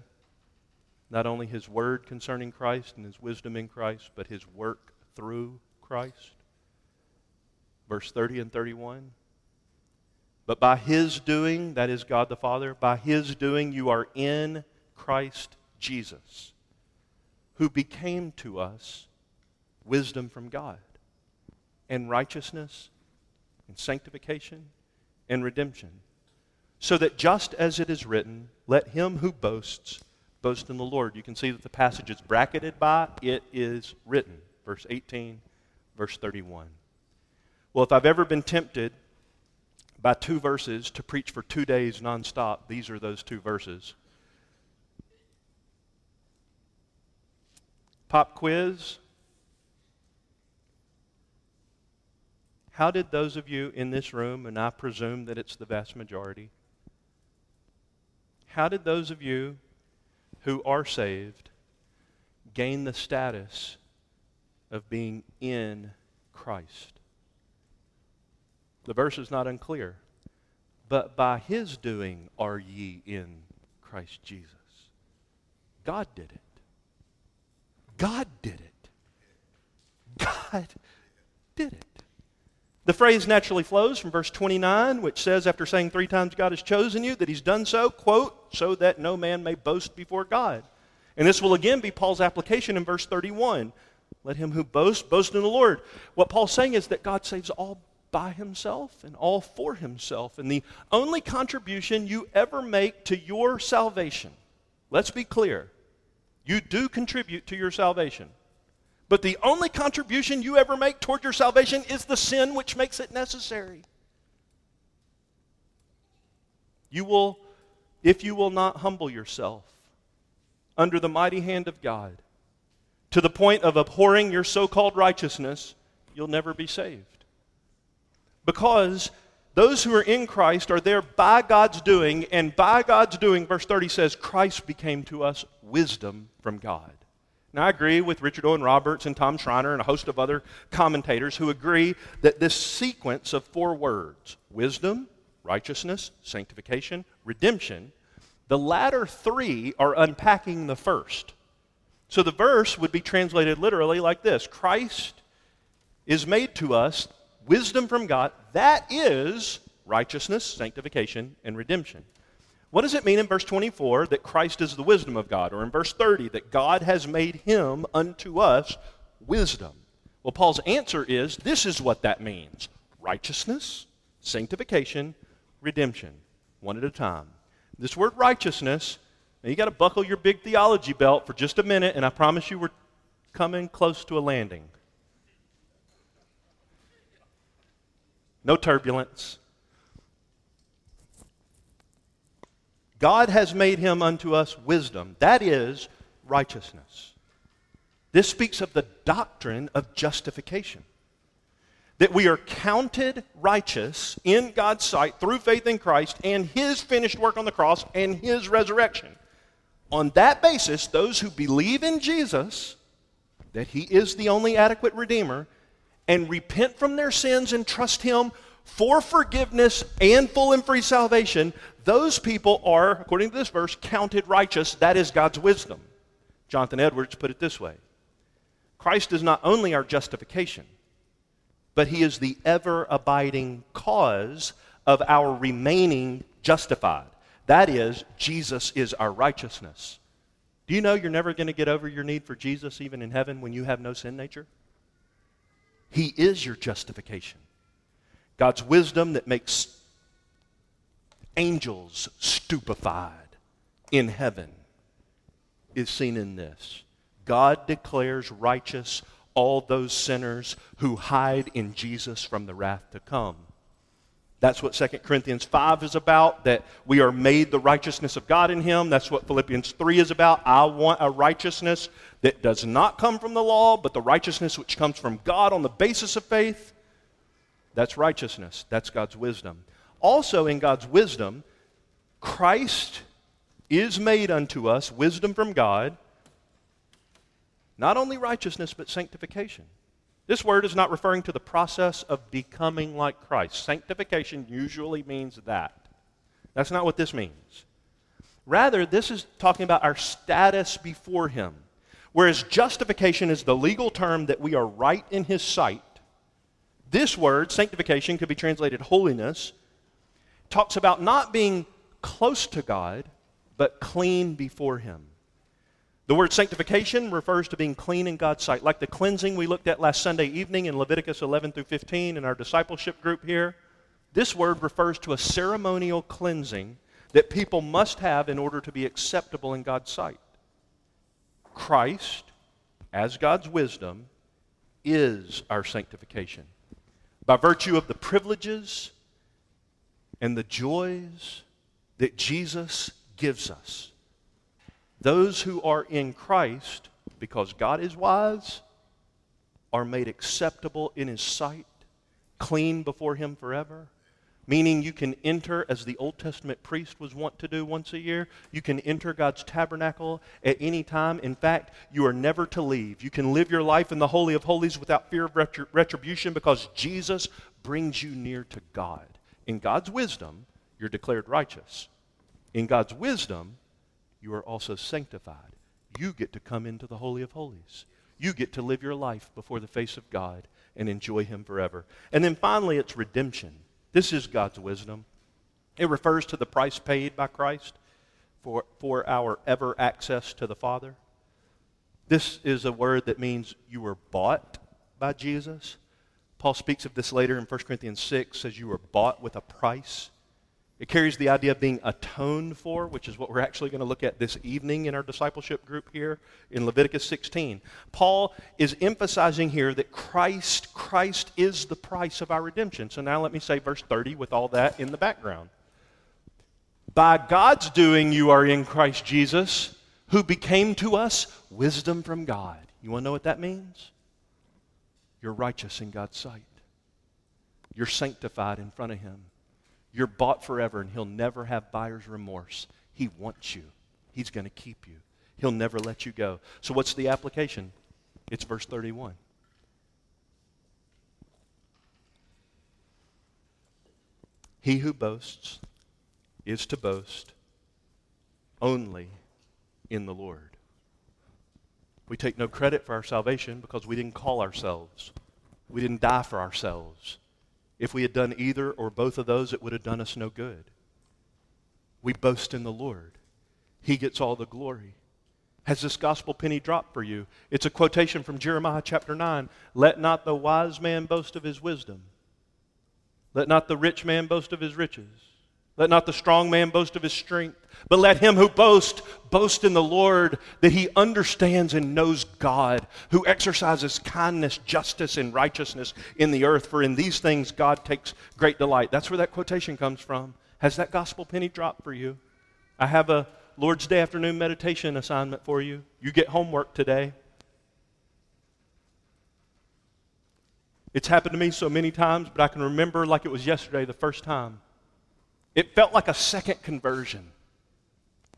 not only his word concerning Christ and his wisdom in Christ, but his work through Christ. Verse 30 and 31. But by his doing, that is God the Father, by his doing you are in Christ Jesus, who became to us wisdom from God, and righteousness, and sanctification, and redemption. So that just as it is written, let him who boasts boast in the Lord. You can see that the passage is bracketed by it is written. Verse 18, verse 31. Well, if I've ever been tempted by two verses to preach for two days nonstop, these are those two verses. Pop quiz. How did those of you in this room, and I presume that it's the vast majority, how did those of you who are saved gain the status of being in Christ? The verse is not unclear. But by his doing are ye in Christ Jesus. God did it. God did it. God did it. The phrase naturally flows from verse 29, which says, after saying three times God has chosen you, that he's done so, quote, so that no man may boast before God. And this will again be Paul's application in verse 31. Let him who boasts boast in the Lord. What Paul's saying is that God saves all by himself and all for himself. And the only contribution you ever make to your salvation, let's be clear, you do contribute to your salvation. But the only contribution you ever make toward your salvation is the sin which makes it necessary. You will, if you will not humble yourself under the mighty hand of God to the point of abhorring your so called righteousness, you'll never be saved. Because those who are in Christ are there by God's doing, and by God's doing, verse 30 says, Christ became to us wisdom from God. Now, I agree with Richard Owen Roberts and Tom Schreiner and a host of other commentators who agree that this sequence of four words wisdom, righteousness, sanctification, redemption the latter three are unpacking the first. So the verse would be translated literally like this Christ is made to us wisdom from God. That is righteousness, sanctification, and redemption. What does it mean in verse 24 that Christ is the wisdom of God? Or in verse 30 that God has made him unto us wisdom? Well, Paul's answer is this is what that means righteousness, sanctification, redemption. One at a time. This word righteousness, now you got to buckle your big theology belt for just a minute, and I promise you we're coming close to a landing. No turbulence. God has made him unto us wisdom. That is righteousness. This speaks of the doctrine of justification. That we are counted righteous in God's sight through faith in Christ and his finished work on the cross and his resurrection. On that basis, those who believe in Jesus, that he is the only adequate Redeemer, and repent from their sins and trust him for forgiveness and full and free salvation, those people are, according to this verse, counted righteous. That is God's wisdom. Jonathan Edwards put it this way Christ is not only our justification, but he is the ever abiding cause of our remaining justified. That is, Jesus is our righteousness. Do you know you're never going to get over your need for Jesus even in heaven when you have no sin nature? He is your justification. God's wisdom that makes angels stupefied in heaven is seen in this. God declares righteous all those sinners who hide in Jesus from the wrath to come. That's what 2 Corinthians 5 is about, that we are made the righteousness of God in Him. That's what Philippians 3 is about. I want a righteousness that does not come from the law, but the righteousness which comes from God on the basis of faith. That's righteousness. That's God's wisdom. Also, in God's wisdom, Christ is made unto us wisdom from God, not only righteousness, but sanctification. This word is not referring to the process of becoming like Christ. Sanctification usually means that. That's not what this means. Rather, this is talking about our status before Him. Whereas justification is the legal term that we are right in His sight, this word, sanctification, could be translated holiness, talks about not being close to God, but clean before Him. The word sanctification refers to being clean in God's sight, like the cleansing we looked at last Sunday evening in Leviticus 11 through 15 in our discipleship group here. This word refers to a ceremonial cleansing that people must have in order to be acceptable in God's sight. Christ, as God's wisdom, is our sanctification by virtue of the privileges and the joys that Jesus gives us. Those who are in Christ, because God is wise, are made acceptable in His sight, clean before Him forever meaning you can enter as the Old Testament priest was wont to do once a year. You can enter God's tabernacle at any time. In fact, you are never to leave. You can live your life in the Holy of Holies without fear of retribution because Jesus brings you near to God. In God's wisdom, you're declared righteous. In God's wisdom, you are also sanctified. You get to come into the Holy of Holies. You get to live your life before the face of God and enjoy Him forever. And then finally, it's redemption. This is God's wisdom. It refers to the price paid by Christ for, for our ever access to the Father. This is a word that means you were bought by Jesus. Paul speaks of this later in 1 Corinthians 6, says you were bought with a price. It carries the idea of being atoned for, which is what we're actually going to look at this evening in our discipleship group here in Leviticus 16. Paul is emphasizing here that Christ, Christ is the price of our redemption. So now let me say verse 30 with all that in the background. By God's doing, you are in Christ Jesus, who became to us wisdom from God. You want to know what that means? You're righteous in God's sight. You're sanctified in front of Him. You're bought forever, and He'll never have buyer's remorse. He wants you, He's going to keep you. He'll never let you go. So, what's the application? It's verse 31. He who boasts is to boast only in the Lord. We take no credit for our salvation because we didn't call ourselves. We didn't die for ourselves. If we had done either or both of those, it would have done us no good. We boast in the Lord. He gets all the glory. Has this gospel penny dropped for you? It's a quotation from Jeremiah chapter 9. Let not the wise man boast of his wisdom. Let not the rich man boast of his riches. Let not the strong man boast of his strength, but let him who boasts boast in the Lord that he understands and knows God, who exercises kindness, justice, and righteousness in the earth. For in these things God takes great delight. That's where that quotation comes from. Has that gospel penny dropped for you? I have a Lord's Day afternoon meditation assignment for you. You get homework today. It's happened to me so many times, but I can remember like it was yesterday the first time. It felt like a second conversion.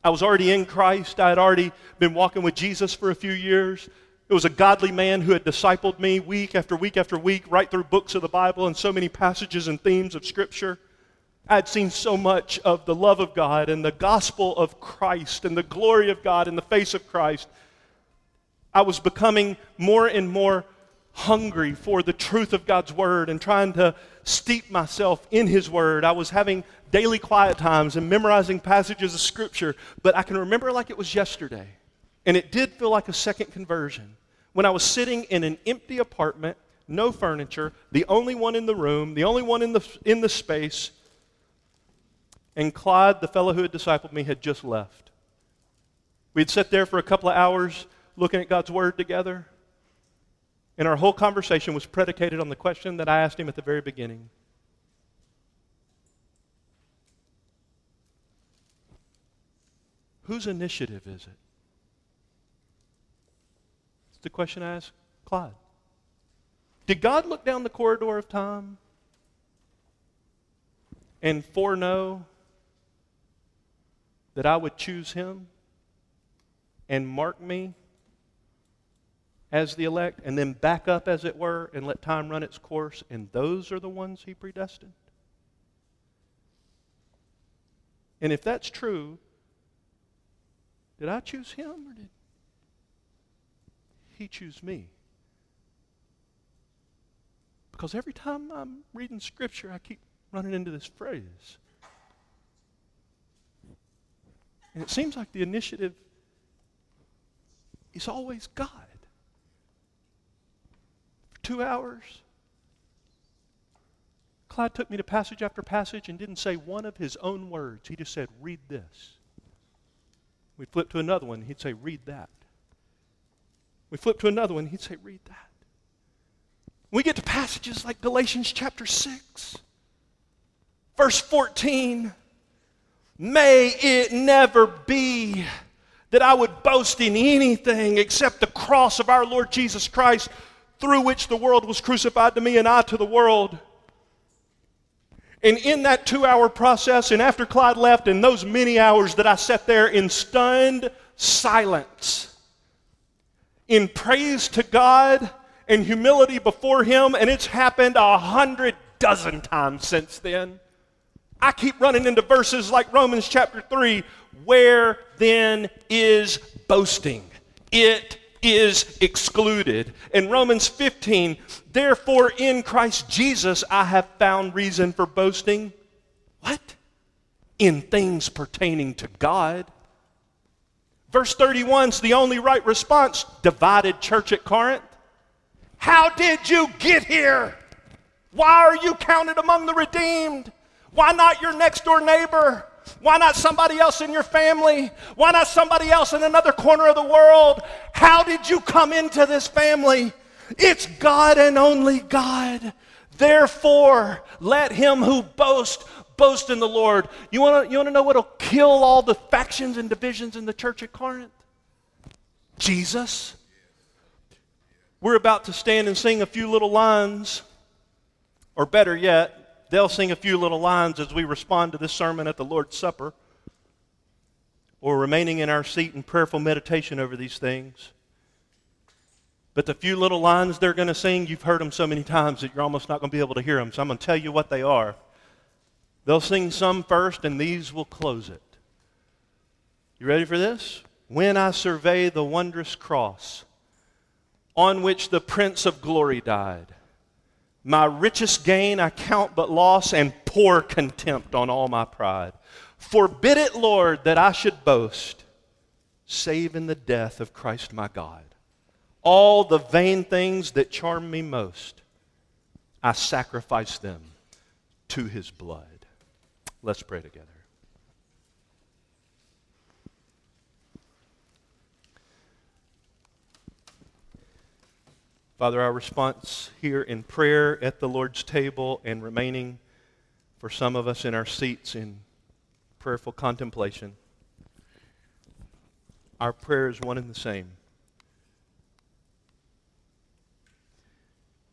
I was already in Christ. I had already been walking with Jesus for a few years. It was a godly man who had discipled me week after week after week, right through books of the Bible and so many passages and themes of Scripture. I had seen so much of the love of God and the gospel of Christ and the glory of God in the face of Christ. I was becoming more and more hungry for the truth of God's word and trying to steep myself in His word. I was having daily quiet times and memorizing passages of Scripture, but I can remember like it was yesterday. And it did feel like a second conversion. When I was sitting in an empty apartment, no furniture, the only one in the room, the only one in the, in the space, and Clyde, the fellow who had discipled me, had just left. We'd sat there for a couple of hours looking at God's Word together, and our whole conversation was predicated on the question that I asked him at the very beginning Whose initiative is it? It's the question I asked Clyde. Did God look down the corridor of time and foreknow that I would choose him and mark me as the elect and then back up, as it were, and let time run its course, and those are the ones he predestined? And if that's true, did I choose him or did he choose me? Because every time I'm reading Scripture, I keep running into this phrase. And it seems like the initiative is always God. For two hours, Clyde took me to passage after passage and didn't say one of his own words. He just said, Read this. We'd flip to another one, he'd say, Read that. We flip to another one, he'd say, Read that. We get to passages like Galatians chapter 6, verse 14. May it never be that I would boast in anything except the cross of our Lord Jesus Christ, through which the world was crucified to me and I to the world. And in that two hour process, and after Clyde left, and those many hours that I sat there in stunned silence, in praise to God and humility before Him, and it's happened a hundred dozen times since then. I keep running into verses like Romans chapter 3 where then is boasting? It is excluded. In Romans 15, therefore in Christ Jesus I have found reason for boasting. What? In things pertaining to God. Verse 31 is the only right response. Divided church at Corinth. How did you get here? Why are you counted among the redeemed? Why not your next door neighbor? Why not somebody else in your family? Why not somebody else in another corner of the world? How did you come into this family? It's God and only God. Therefore, let him who boasts boast in the Lord. You want to you wanna know what will kill all the factions and divisions in the church at Corinth? Jesus. We're about to stand and sing a few little lines, or better yet, they'll sing a few little lines as we respond to this sermon at the Lord's Supper, or remaining in our seat in prayerful meditation over these things. But the few little lines they're going to sing, you've heard them so many times that you're almost not going to be able to hear them. So I'm going to tell you what they are. They'll sing some first, and these will close it. You ready for this? When I survey the wondrous cross on which the Prince of Glory died, my richest gain I count but loss and pour contempt on all my pride. Forbid it, Lord, that I should boast, save in the death of Christ my God. All the vain things that charm me most, I sacrifice them to his blood. Let's pray together. Father, our response here in prayer at the Lord's table and remaining for some of us in our seats in prayerful contemplation, our prayer is one and the same.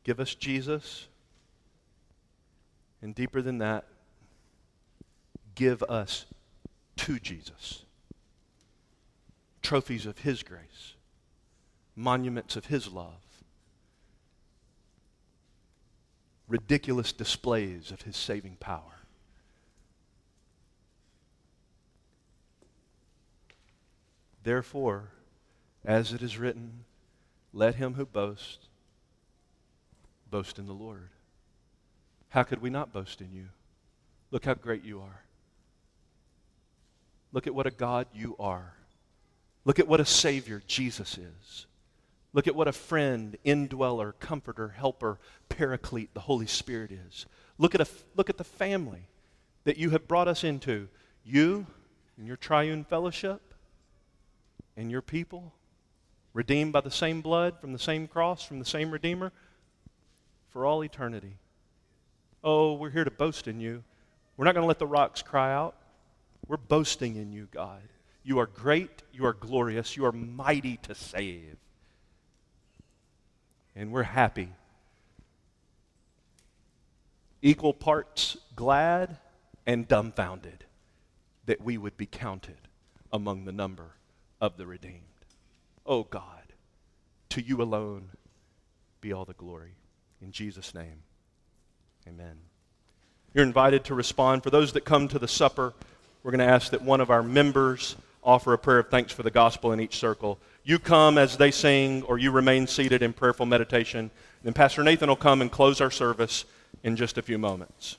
Give us Jesus, and deeper than that, give us to Jesus. Trophies of His grace, monuments of His love, ridiculous displays of His saving power. Therefore, as it is written, let him who boasts boast in the Lord. How could we not boast in you? Look how great you are. Look at what a God you are. Look at what a Savior Jesus is. Look at what a friend, indweller, comforter, helper, paraclete, the Holy Spirit is. Look at, a, look at the family that you have brought us into. You and your triune fellowship and your people, redeemed by the same blood, from the same cross, from the same Redeemer, for all eternity. Oh, we're here to boast in you. We're not going to let the rocks cry out. We're boasting in you, God. You are great, you are glorious, you are mighty to save. And we're happy. Equal parts glad and dumbfounded that we would be counted among the number of the redeemed. Oh God, to you alone be all the glory. In Jesus' name, amen. You're invited to respond. For those that come to the supper, we're going to ask that one of our members offer a prayer of thanks for the gospel in each circle. You come as they sing, or you remain seated in prayerful meditation. Then Pastor Nathan will come and close our service in just a few moments.